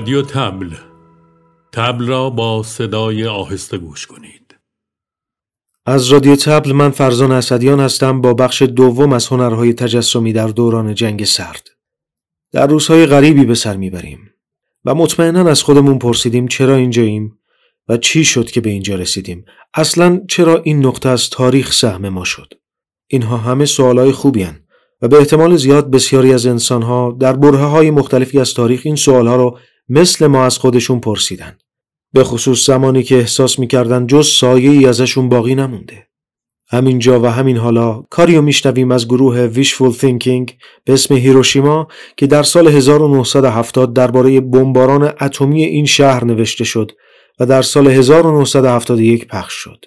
رادیو تبل. تبل را با صدای آهسته گوش کنید. از رادیو تبل من فرزان اسدیان هستم با بخش دوم از هنرهای تجسمی در دوران جنگ سرد. در روزهای غریبی به سر می‌بریم و مطمئنا از خودمون پرسیدیم چرا اینجاییم و چی شد که به اینجا رسیدیم. اصلا چرا این نقطه از تاریخ سهم ما شد؟ اینها همه سوالای خوبی هن و به احتمال زیاد بسیاری از انسانها در بره های مختلفی از تاریخ این سوالها رو مثل ما از خودشون پرسیدن به خصوص زمانی که احساس می‌کردن جز سایه ای ازشون باقی نمونده همینجا و همین حالا کاریو میشنویم از گروه Wishful Thinking به اسم هیروشیما که در سال 1970 درباره بمباران اتمی این شهر نوشته شد و در سال 1971 پخش شد.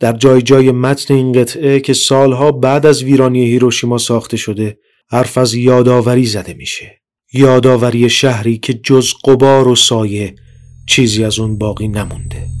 در جای جای متن این قطعه که سالها بعد از ویرانی هیروشیما ساخته شده حرف از یادآوری زده میشه. یادآوری شهری که جز قبار و سایه چیزی از اون باقی نمونده.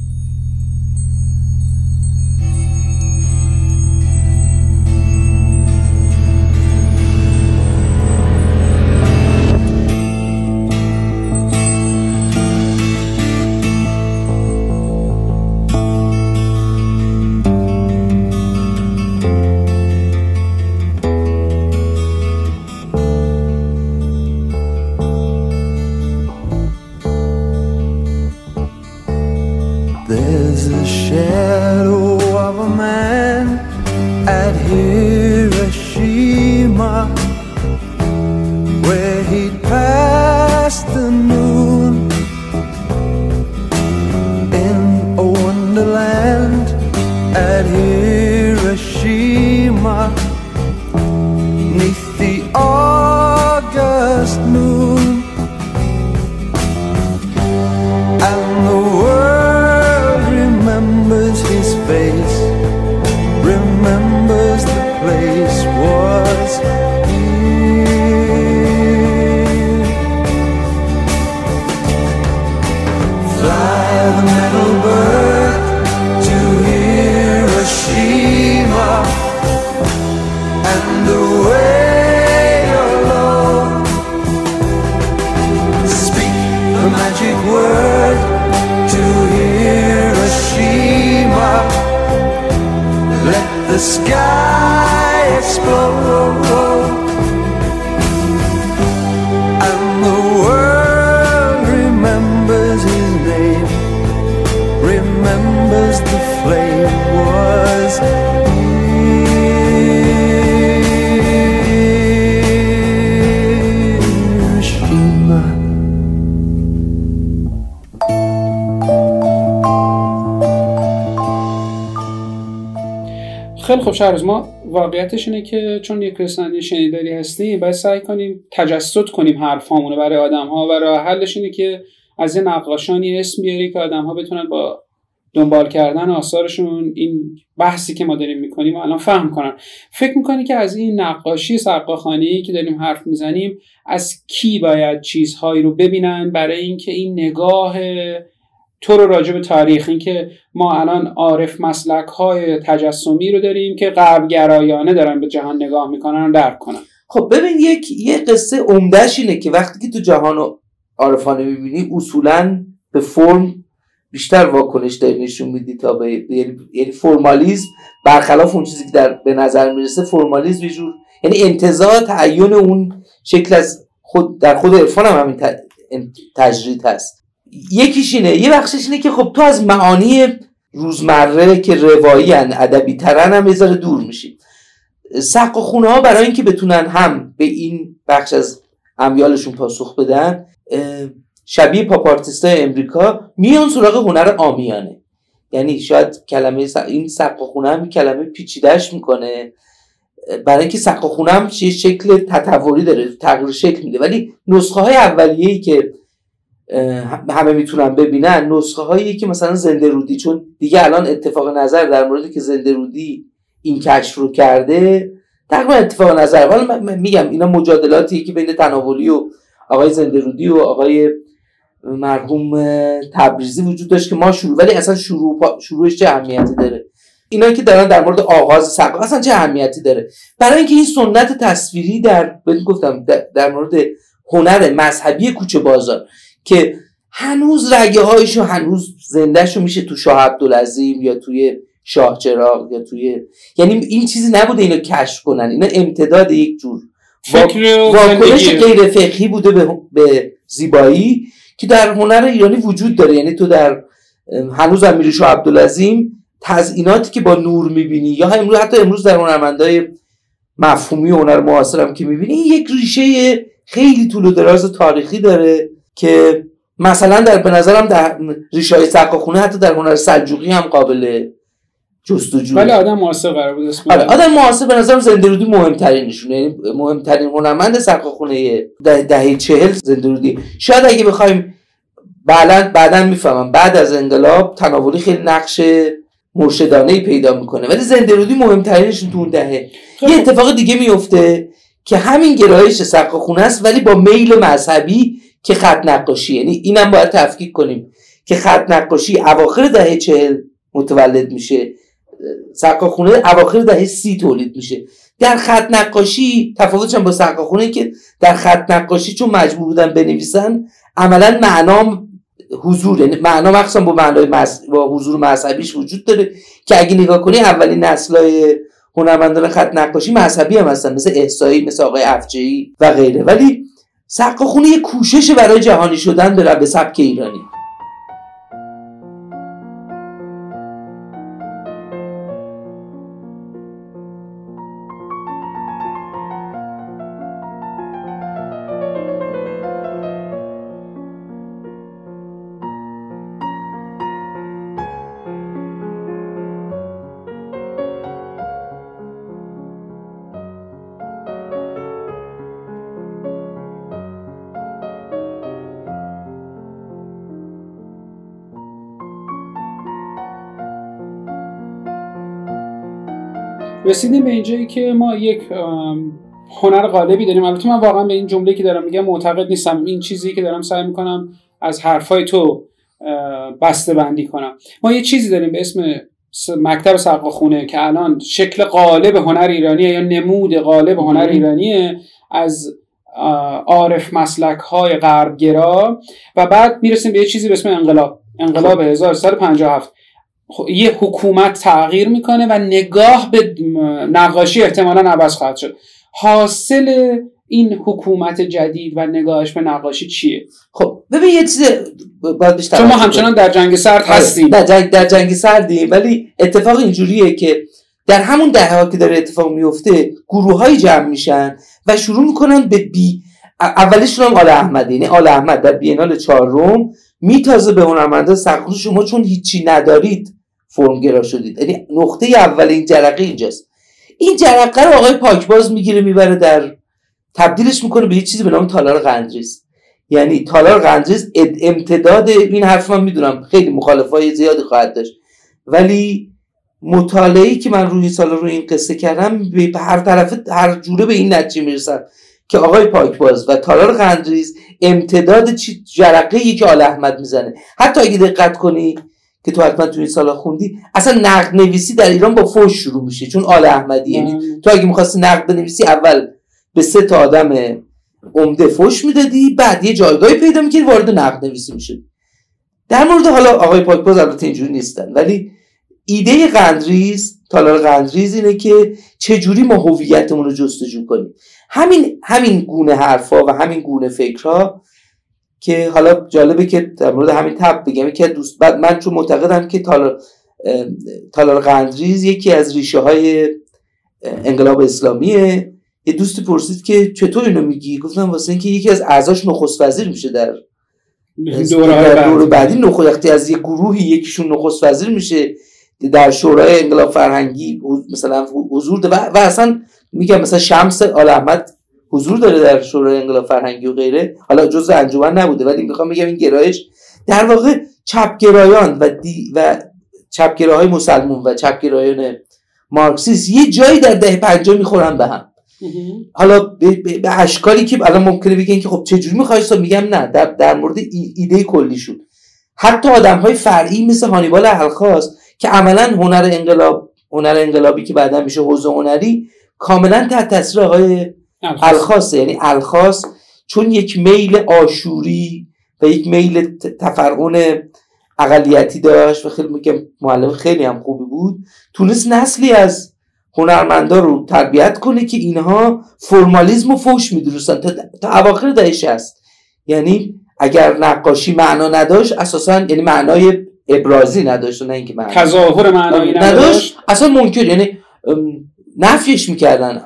خیلی خوب شهرز ما واقعیتش اینه که چون یک رسانه شنیداری هستیم باید سعی کنیم تجسد کنیم حرفامونو برای آدم ها و راه حلش اینه که از یه نقاشانی اسم بیاری که آدم ها بتونن با دنبال کردن آثارشون این بحثی که ما داریم می‌کنیم و الان فهم کنن. فکر می‌کنی که از این نقاشی سقاخانه که داریم حرف می‌زنیم از کی باید چیزهایی رو ببینن برای اینکه این نگاه تو رو راجع به تاریخ این که ما الان عارف مسلک های تجسمی رو داریم که غرب گرایانه دارن به جهان نگاه می‌کنن و درک کنن. خب ببین یک یه قصه عمدهش اینه که وقتی که تو جهان عارفانه می‌بینی اصولا به فرم بیشتر واکنش داری نشون میدی تا به یعنی, یعنی فرمالیزم برخلاف اون چیزی که در به نظر می‌رسه فرمالیزم یه جور یعنی انتظار تعین اون شکل از خود در خود عرفان هم همین تجرید هست. یکیش اینه یه بخشش اینه که خب تو از معانی روزمره که روایی هن ادبی ترن هم یه دور میشی. سق و خونه ها برای اینکه بتونن هم به این بخش از امیالشون پاسخ بدن شبیه پاپارتیست های امریکا میان سراغ هنر آمیانه. یعنی شاید کلمه این سق و خونه هم کلمه پیچیدهش می‌کنه. برای اینکه سق و خونه هم شکل تطوری داره تغییر شکل میده. ولی نسخه های اولیه‌ای که همه می‌تونن ببینن نسخه هایی که مثلا زنده رودی چون دیگه الان اتفاق نظر در مورد که زنده رودی این کشف رو کرده تقریبا اتفاق نظر. حالا میگم اینا مجادلاتی که بین تناولی و آقای زنده رودی و آقای مرحوم تبریزی وجود داشت که ما شروع ولی اصلا شروع شروعش چه اهمیتی داره؟ اینا که دارن در مورد آغاز سقا اصلا چه اهمیتی داره؟ برای اینکه این سنت تصویری در گفتم در مورد هنر مذهبی کوچه بازار. که هنوز رگه هایشو هنوز زندهشو میشه تو شاه عبدالعظیم یا توی شاه چراغ یا توی یعنی این چیزی نبوده اینو کشف کنن. اینا امتداد یک جور واکنش غیر فقهی بوده به, به زیبایی که در هنر ایرانی وجود داره. یعنی تو در هنوز هم میری شاه عبدالعظیم تزئیناتی که با نور می‌بینی یا امروز حتی امروز در هنرمندای مفهومی هنر معاصرم که می‌بینی یک ریشه خیلی طول و دراز تاریخی داره. که مثلا در به نظرم در ریشه های سقاخونه حتی در هنر سلجوقی هم قابل جستجو ولی آدم معاصر قرار بود اسم آره آدم معاصر به نظرم زنده مهمترینشونه. یعنی مهمترین هنرمند سقاخونه ده دهه چهل زنده شاید اگه بخوایم بعدا بعدا می‌فهمم. بعد از انقلاب تناولی خیلی نقش مرشدانه پیدا می‌کنه. ولی زنده رودی مهمترینشون تو اون دهه. یه اتفاق دیگه میفته که همین گرایش سقاخونه است ولی با میل مذهبی که خط نقاشی یعنی اینم باید تفکیک کنیم که خط نقاشی اواخر دهه چهل متولد میشه. سقاخونه اواخر دهه سی تولید میشه. در خط نقاشی تفاوتش با سقاخونه که در خط نقاشی چون مجبور بودن بنویسن عملا معنام حضور یعنی معنا مخصوصا با معنای با حضور مذهبیش وجود داره که اگه نگاه کنی اولین نسلای هنرمندان خط نقاشی مذهبی هم هستن مثل احسایی مثل آقای افجعی و غیره. ولی سقاخونه یه کوشش برای جهانی شدن به به سبک ایرانی. رسیدیم به اینجایی که ما یک هنر غالبی داریم. البته من واقعا به این جمله که دارم میگم معتقد نیستم. این چیزی که دارم سعی می‌کنم از حرفای تو بسته بندی کنم. ما یه چیزی داریم به اسم مکتب خونه که الان شکل قالب هنر ایرانیه یا نمود قالب هنر ایرانیه از عارف مسلک های غربگرا و بعد می‌رسیم به یه چیزی به اسم انقلاب. انقلاب 1357 خب، یه حکومت تغییر می‌کنه و نگاه به نقاشی احتمالا عوض خواهد شد. حاصل این حکومت جدید و نگاهش به نقاشی چیه؟ خب ببین یه چیز باید چون ما همچنان در جنگ سرد آره، هستیم. در جنگ, در جنگ سردیم ولی اتفاق اینجوریه که در همون دهه ها که داره اتفاق میفته گروه های جمع میشن و شروع می‌کنن به بی اولشون هم آل احمد یعنی آل احمد در بینال چهارم میتازه به هنرمنده سرخوش شما چون هیچی ندارید فرمگرا شدید. یعنی نقطه اول این جرقه اینجاست. این جرقه رو آقای پاکباز می‌گیره می‌بره در تبدیلش می‌کنه به یه چیزی به نام تالار قندریز. یعنی تالار قندریز امتداد این حرف من می‌دونم. خیلی مخالفای زیادی خواهد داشت. ولی مطالعه که من روی سال روی این قصه کردم به هر طرف هر جوره به این نتیجه می‌رسم که آقای پاکباز و تالار قندریز امتداد جرقه که آل احمد می‌زنه. حتی اگه دقت کنی که تو حتما تو این سالا خوندی اصلا نقد نویسی در ایران با فوش شروع میشه. چون آل احمدی یعنی تو اگه می‌خواستی نقد بنویسی اول به سه تا آدم عمده فوش می‌دادی بعد یه جایگاهی پیدا می‌کردی وارد نقد نویسی می‌شد در مورد حالا آقای پاکباز البته اینجوری نیستن ولی ایده قندریز تالار قندریز اینه که چجوری ما هویتمون رو جستجو کنیم. همین همین گونه حرفا و همین گونه فکرها که حالا جالبه که در مورد همین تب بگم. که دوست بعد من چون معتقدم که تالار تالار قندریز یکی از ریشه های انقلاب اسلامیه. یه دوستی پرسید که چطور اینو میگی؟ گفتم واسه اینکه یکی از اعضاش نخست وزیر میشه در دور بعدی. نخست از یه گروهی یکیشون نخست وزیر میشه در شورای انقلاب فرهنگی مثلا حضور ده و, اصلا میگم مثلا شمس آل احمد حضور داره در شورای انقلاب فرهنگی و غیره. حالا جزء انجمن نبوده ولی می‌خوام بگم این گرایش در واقع چپگرایان و دی و چپگراهای مسلمون و چپگرایان مارکسیست یه جایی در ده پنجاه می‌خورن به هم. حالا به, اشکالی که الان ممکنه بگن که خب چجوری می‌خوای میگم نه در, در مورد ایده کلیشون. حتی آدم های فرعی مثل هانیبال الخاص که عملا هنر انقلاب هنر انقلابی که بعدا میشه حوزه هنری کاملا تحت تاثیر آقای الخاصه یعنی الخاص چون یک میل آشوری و یک میل تفرعون اقلیتی داشت و خیلی میگم معلم خیلی هم خوبی بود تونست نسلی از هنرمندا رو تربیت کنه که اینها فرمالیزم و فوش می‌دونستن. تا, تا اواخر دهه هست یعنی اگر نقاشی معنا نداشت اساسا یعنی معنای ابرازی نداشت نه اینکه معنا تظاهر معنایی نداشت. اصلا منکر یعنی نفیش می‌کردن.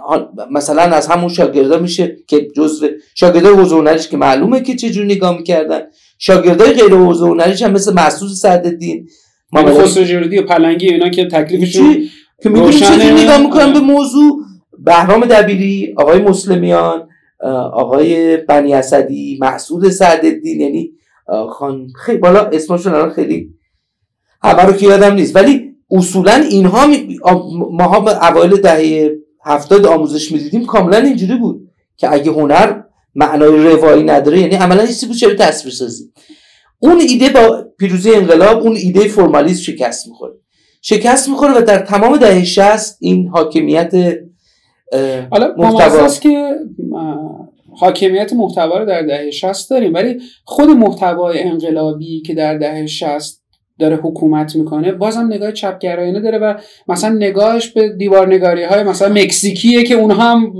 مثلا از همون شاگردا میشه که جزء شاگردای حضور که معلومه که چه جور نگاه می‌کردن. شاگردای غیر حضور هم مثل محسوس سعدالدین محمد خسرو و پلنگی اینا که تکلیفشون که می‌دونی چه نگاه می‌کنن به موضوع؟ بهرام دبیری آقای مسلمیان آقای بنی اسدی محسود سعدالدین یعنی خان خیلی بالا اسمشون خیلی همه رو که یادم نیست. ولی اصولا اینها ماها به اوایل دهه هفتاد آموزش می‌دیدیم کاملا اینجوری بود که اگه هنر معنای روایی نداره یعنی عملا چیزی بود چرا تصویر سازی؟ اون ایده با پیروزی انقلاب اون ایده فرمالیسم شکست می‌خوره شکست می‌خوره و در تمام دهه 60 این حاکمیت محتوا که حاکمیت محتوا رو در دهه 60 داریم ولی خود محتوای انقلابی که در دهه 60 داره حکومت می‌کنه بازم نگاه چپگرایانه داره و مثلا نگاهش به دیوارنگاری های مثلا مکزیکیه که اونها هم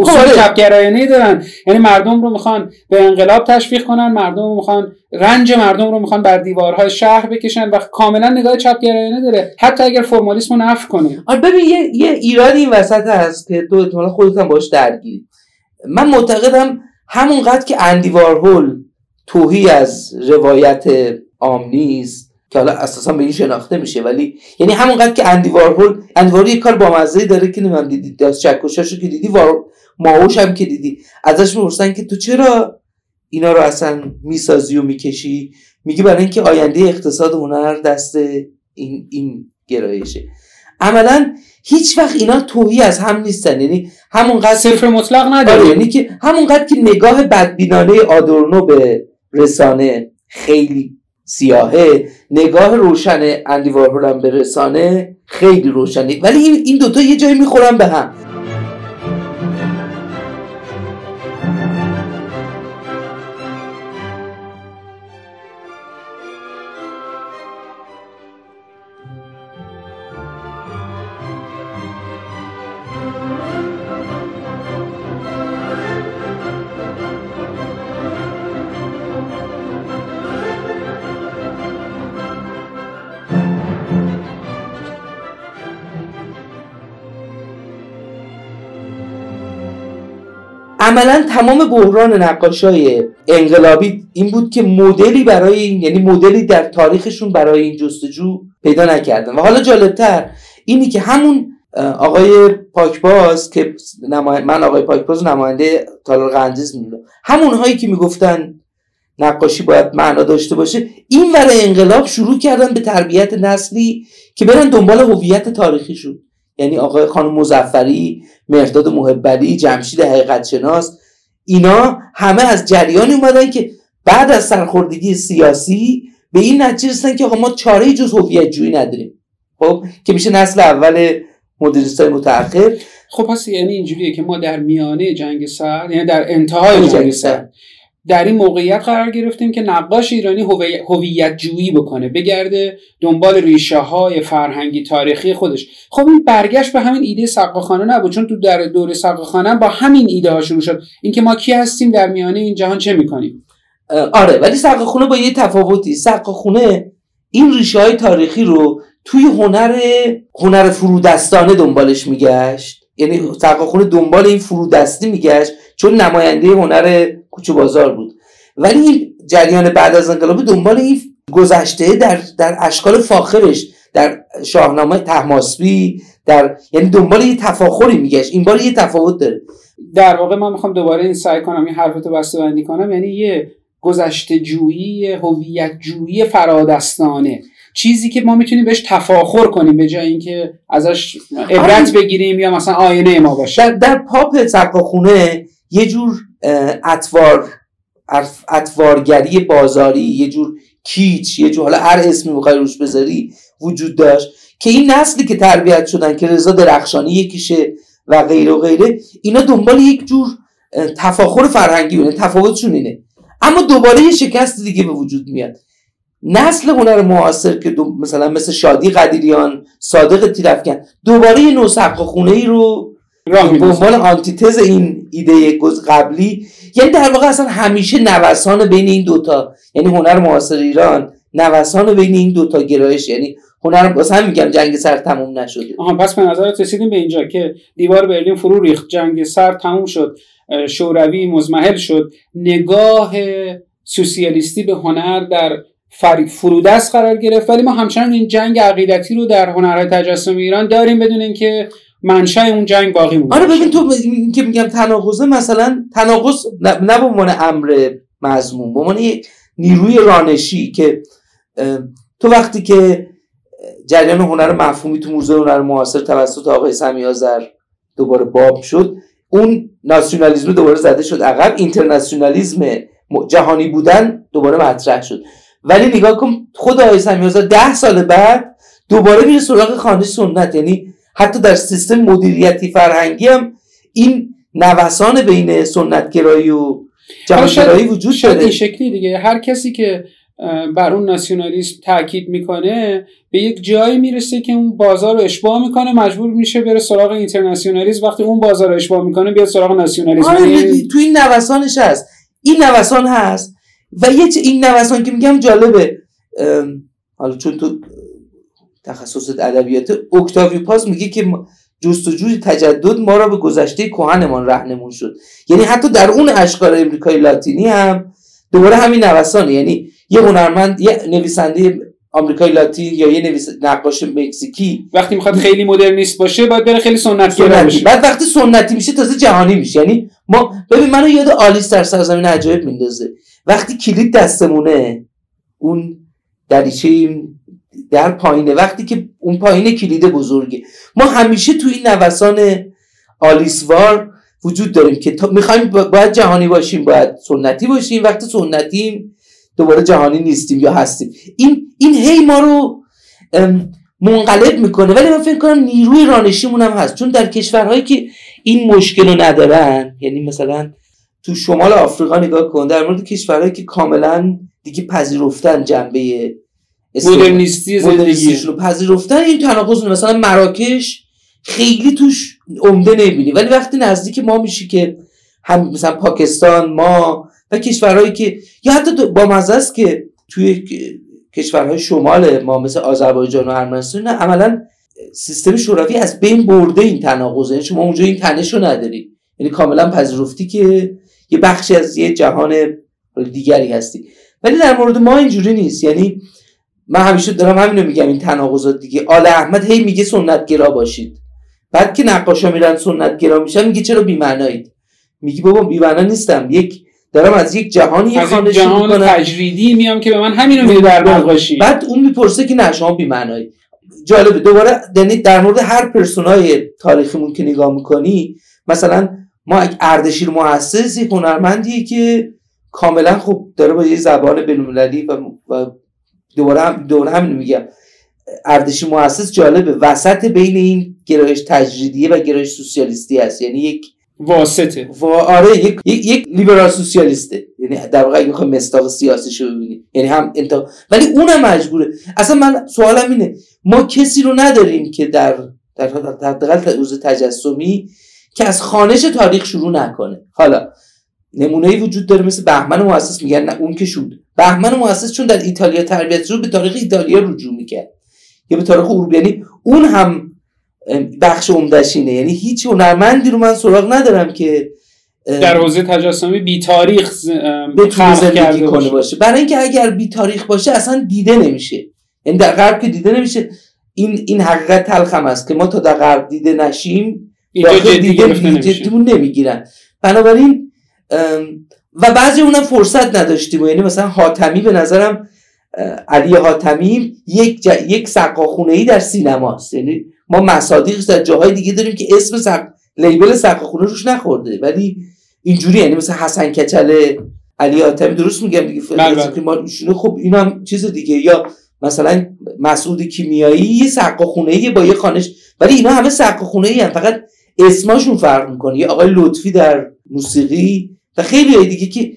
اصول خب،. چپگرایانه دارن. یعنی مردم رو می‌خوان به انقلاب تشویق کنن مردم رو می‌خوان رنج مردم رو می‌خوان بر دیوارهای شهر بکشن و کاملا نگاه چپگرایانه داره. حتی اگر فرمالیسم رو نفی کنه. آره ببین یه, یه ایرانی این وسط هست که تو احتمالا خودت هم باش درگیری. من معتقدم همونقدر که اندی وارهول توهی از روایت آمنیست که حالا اساسا به این شناخته میشه ولی یعنی همونقدر که اندی وارهول اندی وارهول یک کار با مزه داره که نمی‌دونم دیدی از چکشاشو که دیدی وار ماهوش هم که دیدی. ازش می‌پرسن که تو چرا اینا رو اصلا می‌سازی و می‌کشی؟ میگه برای اینکه آینده اقتصاد هنر دست این این گرایشه. عملا هیچ وقت اینا توهی از هم نیستن. یعنی همونقدر صفر مطلق نداره آره، یعنی که همونقدر که نگاه بدبینانه آدورنو به رسانه خیلی سیاهه نگاه روشن اندی وارهول به رسانه خیلی روشنی. ولی این دوتا یه جایی می‌خورن به هم. عملا تمام بحران نقاشای انقلابی این بود که مدلی برای این یعنی مدلی در تاریخشون برای این جستجو پیدا نکردن. و حالا جالبتر اینی که همون آقای پاکباز که من آقای پاکباز نماینده تالار قندیز می‌دونم. همون هایی که می‌گفتن نقاشی باید معنا داشته باشه این ور انقلاب شروع کردن به تربیت نسلی که برن دنبال هویت تاریخیشون. یعنی آقای خانم مزفری مرداد محبلی جمشید حقیقت شناس اینا همه از جریانی اومدن که بعد از سرخوردگی سیاسی به این نتیجه رسیدن که آقا ما چاره جز هویت جویی نداریم. خب که میشه نسل اول مدرنیست های متأخر. خب پس یعنی اینجوریه که ما در میانه جنگ سرد یعنی در انتهای جنگ سرد در این موقعیت قرار گرفتیم که نقاش ایرانی هویت جویی بکنه بگرده دنبال ریشه های فرهنگی تاریخی خودش. خب این برگشت به همین ایده سقاخانه نبود چون تو در دوره سقاخانه با همین ایده ها شروع شد. اینکه ما کی هستیم در میانه این جهان چه می‌کنیم؟ آره ولی سقاخونه با یه تفاوتی. سقاخونه این ریشه های تاریخی رو توی هنر هنر فرودستانه دنبالش میگشت. یعنی سقاخونه دنبال این فرودستی میگشت چون نماینده هنر کوچه بازار بود. ولی جریان بعد از انقلاب دنبال این گذشته در در اشکال فاخرش در شاهنامه تحماسبی در یعنی دنبال یه تفاخری میگشت. این بار یه تفاوت داره. در واقع من می‌خوام دوباره این سعی کنم این حرفتو بسته بندی کنم. یعنی یه گذشته جویی هویت جویی فرادستانه. چیزی که ما می‌تونیم بهش تفاخر کنیم به جای اینکه ازش عبرت بگیریم یا مثلا آینه ما باشه. در, در پاپ سقاخونه یه جور اتوار اتوارگری بازاری یه جور کیچ یه جور حالا هر اسمی می‌خوای روش بذاری وجود داشت که این نسلی که تربیت شدن که رضا درخشانی یکیشه و غیره و غیره اینا دنبال یک جور تفاخر فرهنگی بودن تفاوتشون اینه. اما دوباره یه شکست دیگه به وجود میاد. نسل هنر معاصر که مثلا مثل شادی قدیریان صادق تیرفکن دوباره یه نو خونه ای رو به عنوان آنتیتز این ایده قبلی یعنی در واقع اصلا همیشه نوسان بین این دوتا یعنی هنر معاصر ایران نوسان بین این دوتا گرایش یعنی هنر واسه هم میگم جنگ سر تموم نشده. آها پس به نظرت رسیدیم به اینجا که دیوار برلین فرو ریخت جنگ سر تموم شد شوروی مزمحل شد. نگاه سوسیالیستی به هنر در فرودست قرار گرفت ولی ما همچنان این جنگ عقیدتی رو در هنرهای تجسمی ایران داریم بدون اینکه منشأ اون جنگ باقی مونده آره ببین تو که میگم تناقضه مثلا تناقض نه به عنوان امر مضمون به عنوان نیروی رانشی که تو وقتی که جریان هنر مفهومی تو موزه هنر معاصر توسط آقای سمی آذر دوباره باب شد اون ناسیونالیزم دوباره زده شد. عقب اینترناسیونالیزم جهانی بودن دوباره مطرح شد. ولی نگاه کن خود آقای سمی آذر ده سال بعد دوباره میره سراغ خانه سنت. یعنی حتی در سیستم مدیریتی فرهنگی هم این نوسان بین سنتگرایی و جهانگرایی وجود داره. این شکلی دیگه. هر کسی که بر اون ناسیونالیسم تاکید می‌کنه به یک جایی می‌رسه که اون بازار رو اشباه می‌کنه مجبور میشه بره سراغ اینترناسیونالیسم. وقتی اون بازار رو اشباه می‌کنه بیاد سراغ ناسیونالیسم. آره یعنی تو این نوسانش هست. این نوسان هست و یه این نوسان که میگم جالبه. حالا چون تو تخصص ادبیات اکتاویو پاس میگه که جستجوی تجدد ما را به گذشته کهنمان رهنمون شد. یعنی حتی در اون اشکال امریکای لاتینی هم دوباره همین نوسانه. یعنی یه هنرمند یه نویسنده آمریکای لاتین یا یه نویس نقاش مکزیکی وقتی می‌خواد خیلی مدرنیست باشه باید بره خیلی سنتی باشه بعد وقتی سنتی میشه تازه جهانی میشه. یعنی ما ببین منو یاد آلیس در سرزمین عجایب میندازه. وقتی کلید دستمونه اون دریچه در پایینه. وقتی که اون پایین کلید بزرگه. ما همیشه تو این نوسان آلیسوار وجود داریم که می‌خوایم باید جهانی باشیم باید سنتی باشیم. وقتی سنتیم دوباره جهانی نیستیم یا هستیم. این این هی ما رو منقلب می‌کنه. ولی من فکر کنم نیروی رانشیمون هم هست. چون در کشورهایی که این مشکل رو ندارن یعنی مثلا تو شمال آفریقا نگاه کن در مورد کشورهایی که کاملا دیگه پذیرفتن جنبه مدرنیستی زندگی. رو پذیرفتن. این تناقض مثلا مراکش خیلی توش عمده نمی‌بینی. ولی وقتی نزدیک ما میشی که هم مثلا پاکستان ما و کشورهایی که یا حتی با مزه است که توی کشورهای شمال ما مثل آذربایجان و ارمنستان. عملا سیستم شوروی از بین برده این تناقض یعنی شما اونجا این تنش رو نداری. یعنی کاملا پذیرفتی که یه بخشی از یه جهان دیگری هستی. ولی در مورد ما اینجوری نیست. یعنی من همیشه دارم همینو میگم این تناقضات دیگه. آل احمد هی میگه سنتگرا باشید. بعد که نقاشا میرن سنتگرا میشن میگه چرا بی‌معنایید؟ میگه بابا بی‌معنا نیستم. یک دارم از یک جهانی از یک جهان تجریدی میام که به من همینو میگه در نقاشی. بعد اون می‌پرسه که نه شما بی‌معنایی. جالبه. دوباره یعنی در مورد هر پرسونای تاریخیمون که نگاه می‌کنی مثلا ما اردشیر مؤسس یک هنرمندیه که کاملا خوب داره با یه زبان بین‌المللی و دوباره هم دوباره همین میگم اردشیر مؤسس جالبه وسط بین این گرایش تجریدیه و گرایش سوسیالیستی است یعنی یک واسطه و آره یک یک, لیبرال سوسیالیسته یعنی در واقع اگه مستاق سیاسیشو ببینی یعنی هم انت... ولی اونم مجبوره اصلا من سوالم اینه ما کسی رو نداریم که در در حداقل روز تجسمی که از خانش تاریخ شروع نکنه حالا نمونه وجود داره مثل بهمن مؤسس میگن نه اون که شد. بهمن مؤسس چون در ایتالیا تربیت شد به تاریخ ایتالیا رجوع می‌کرد. یا به تاریخ اروپا یعنی اون هم بخش عمدشینه یعنی هیچ هنرمندی رو من سراغ ندارم که در حوزه تجسمی بی تاریخ بتونه زندگی کنه باشه. برای اینکه اگر بی تاریخ باشه اصلا دیده نمیشه. یعنی در غرب که دیده نمیشه این این حقیقت تلخم است که ما تا در غرب دیده نشیم یا دیده نمی‌گیرن. بنابراین و بعضی اونم فرصت نداشتیم. یعنی مثلا حاتمی به نظرم علی حاتمی یک ج... یک سقاخونه ای در سینماست. یعنی ما مصادیق در جاهای دیگه داریم که اسم سق... لیبل سقاخونه روش نخورده. ولی اینجوری یعنی مثلا حسن کچل علی حاتمی درست میگم دیگه. بله، بله. خب این هم چیز دیگه. یا مثلا مسعود کیمیایی یه سقاخونه ای با یه خانش. ولی اینا همه سقاخونه ای هم. فقط اسماشون فرق می‌کنه. یه آقای لطفی در موسیقی و خیلی دیگه که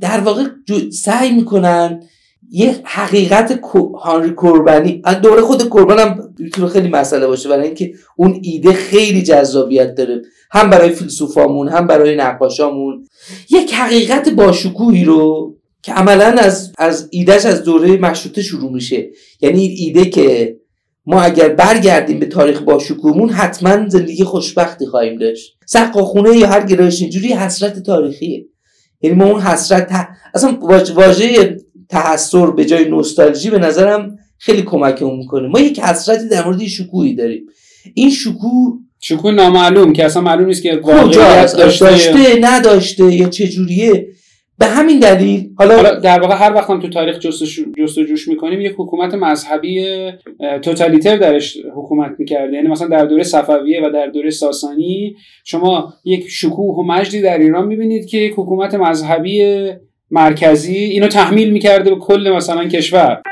در واقع سعی می‌کنن یه حقیقت هانری کوربنی دوره خود کوربن هم می‌تونه خیلی مسئله باشه برای اینکه اون ایده خیلی جذابیت داره. هم برای فیلسوفامون هم برای نقاشامون. یک حقیقت باشکوهی رو که عملا از از ایدهش از دوره مشروطه شروع میشه. یعنی ایده که ما اگر برگردیم به تاریخ باشکوهمون حتما زندگی خوشبختی خواهیم داشت. خونه یا هر گرایش اینجوری حسرت تاریخیه. یعنی ما اون حسرت ت... اصلا واژه تحسر به جای نوستالژی به نظرم خیلی کمکمون می‌کنه. ما یک حسرتی در مورد شکوهی داریم. این شکوه شکوه نامعلوم که اصلا معلوم نیست که واقعیت داشته, داشته نداشته یا چجوریه؟ به همین دلیل حالا, در واقع هر وقت هم تو تاریخ جستجوش می‌کنیم یک حکومت مذهبی توتالیتر درش حکومت می‌کرده. یعنی مثلا در دوره صفویه و در دوره ساسانی شما یک شکوه و مجدی در ایران می‌بینید که یک حکومت مذهبی مرکزی اینو تحمیل می‌کرده به کل مثلا کشور.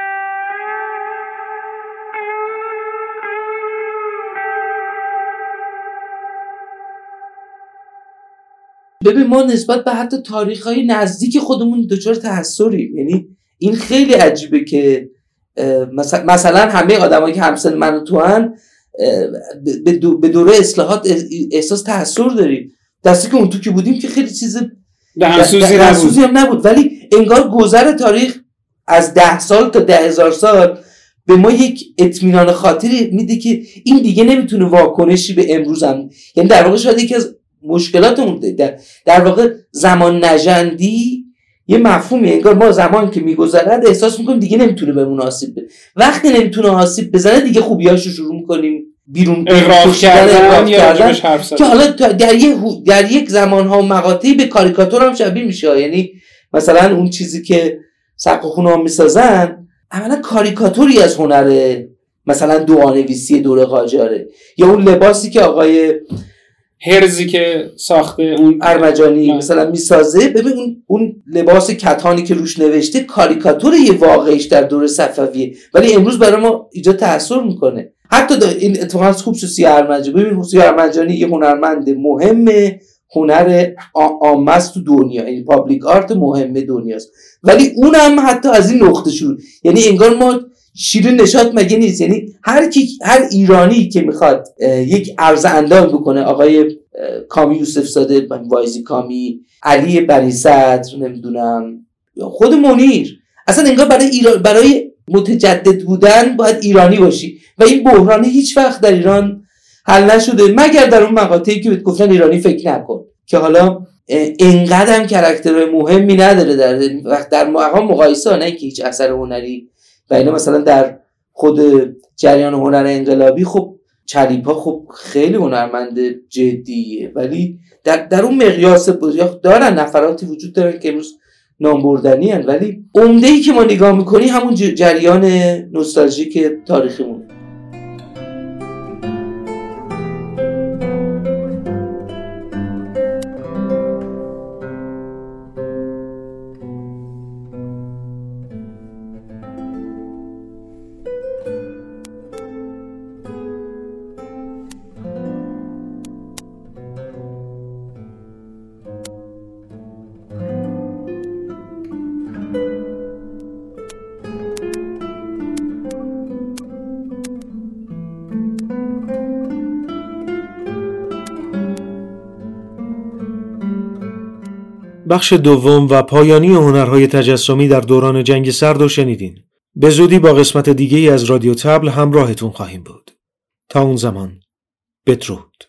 ببین ما نسبت به حتی تاریخ های نزدیک خودمون دچار تحصریم یعنی این خیلی عجیبه که مثلا همه آدمایی که همسن من و تو هن به دوره اصلاحات احساس تحصر داریم. دستی که اون تو که بودیم که خیلی چیز دهسوزی هم نبود. ولی انگار گذر تاریخ از ده سال تا ده هزار سال به ما یک اطمینان خاطری میده که این دیگه نمی‌تونه واکنشی به امروز هم یعنی در واقع شاید یکی از مشکلاتمون در, در واقع زمان نجندی یه مفهومی. انگار ما زمان که میگذرد احساس می‌کنیم دیگه نمی‌تونه به آسیب بده وقتی نمی‌تونه آسیب بزنه دیگه خوبیاشو شروع می‌کنیم بیرون اقراق کردن, کردن. که حالا در, یک در یک زمان ها و مقاطعی به کاریکاتور هم شبیه میشه. یعنی مثلا اون چیزی که سقف خونه ها می‌سازن اولا کاریکاتوری از هنر مثلا دوانویسی دور قاجاره. یا اون لباسی که آقای هرزی که ساخته اون ارمجانی مثلا می‌سازه. ببین اون اون لباس کتانی که روش نوشته کاریکاتور یه واقعیش در دور صفویه. ولی امروز برای ما ایجاد تاثیر می‌کنه. حتی این اتفاقا خوب شو سی ارمجانی. ببین سی ارمجانی یه هنرمند مهمه. هنر عامه تو دنیا. این پابلیک آرت مهمه دنیاست. ولی اونم حتی از این نقطه شروع. یعنی انگار ما شیرین نشات مگه نیست؟ یعنی هر کی هر ایرانی که می‌خواد یک عرض اندام بکنه آقای کامی یوسف زاده وایزی کامی علی بنی صدر نمی‌دونم خود منیر. اصلا انگار برای ایران برای متجدد بودن باید ایرانی باشی. و این بحران هیچ وقت در ایران حل نشده. مگر در اون مقاطعی که گفتن ایرانی فکر نکن. که حالا انقدر هم کرکترهای مهمی نداره در وقت در مقایسه نه که هیچ اثر هنری و اینا مثلا در خود جریان هنر انقلابی خب چلیپا خب خیلی هنرمند جدیه. ولی در, در اون مقیاس دارن نفراتی وجود دارن که امروز نامبردنی ولی عمده ای که ما نگاه می‌کنی همون جریان نوستالژیک تاریخیمونه بخش دوم و پایانی هنرهای تجسمی در دوران جنگ سرد و شنیدین. به زودی با قسمت دیگه از رادیو تبل همراهتون خواهیم بود. تا اون زمان بدرود.